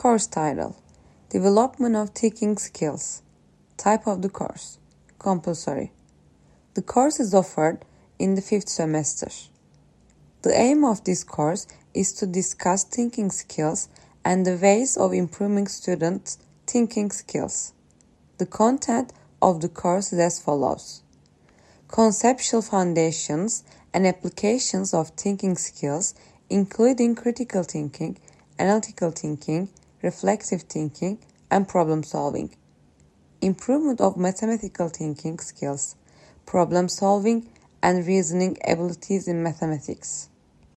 Course title Development of Thinking Skills. Type of the course Compulsory. The course is offered in the fifth semester. The aim of this course is to discuss thinking skills and the ways of improving students' thinking skills. The content of the course is as follows Conceptual foundations and applications of thinking skills, including critical thinking, analytical thinking, reflexive thinking, and problem solving. Improvement of mathematical thinking skills, problem solving, and reasoning abilities in mathematics.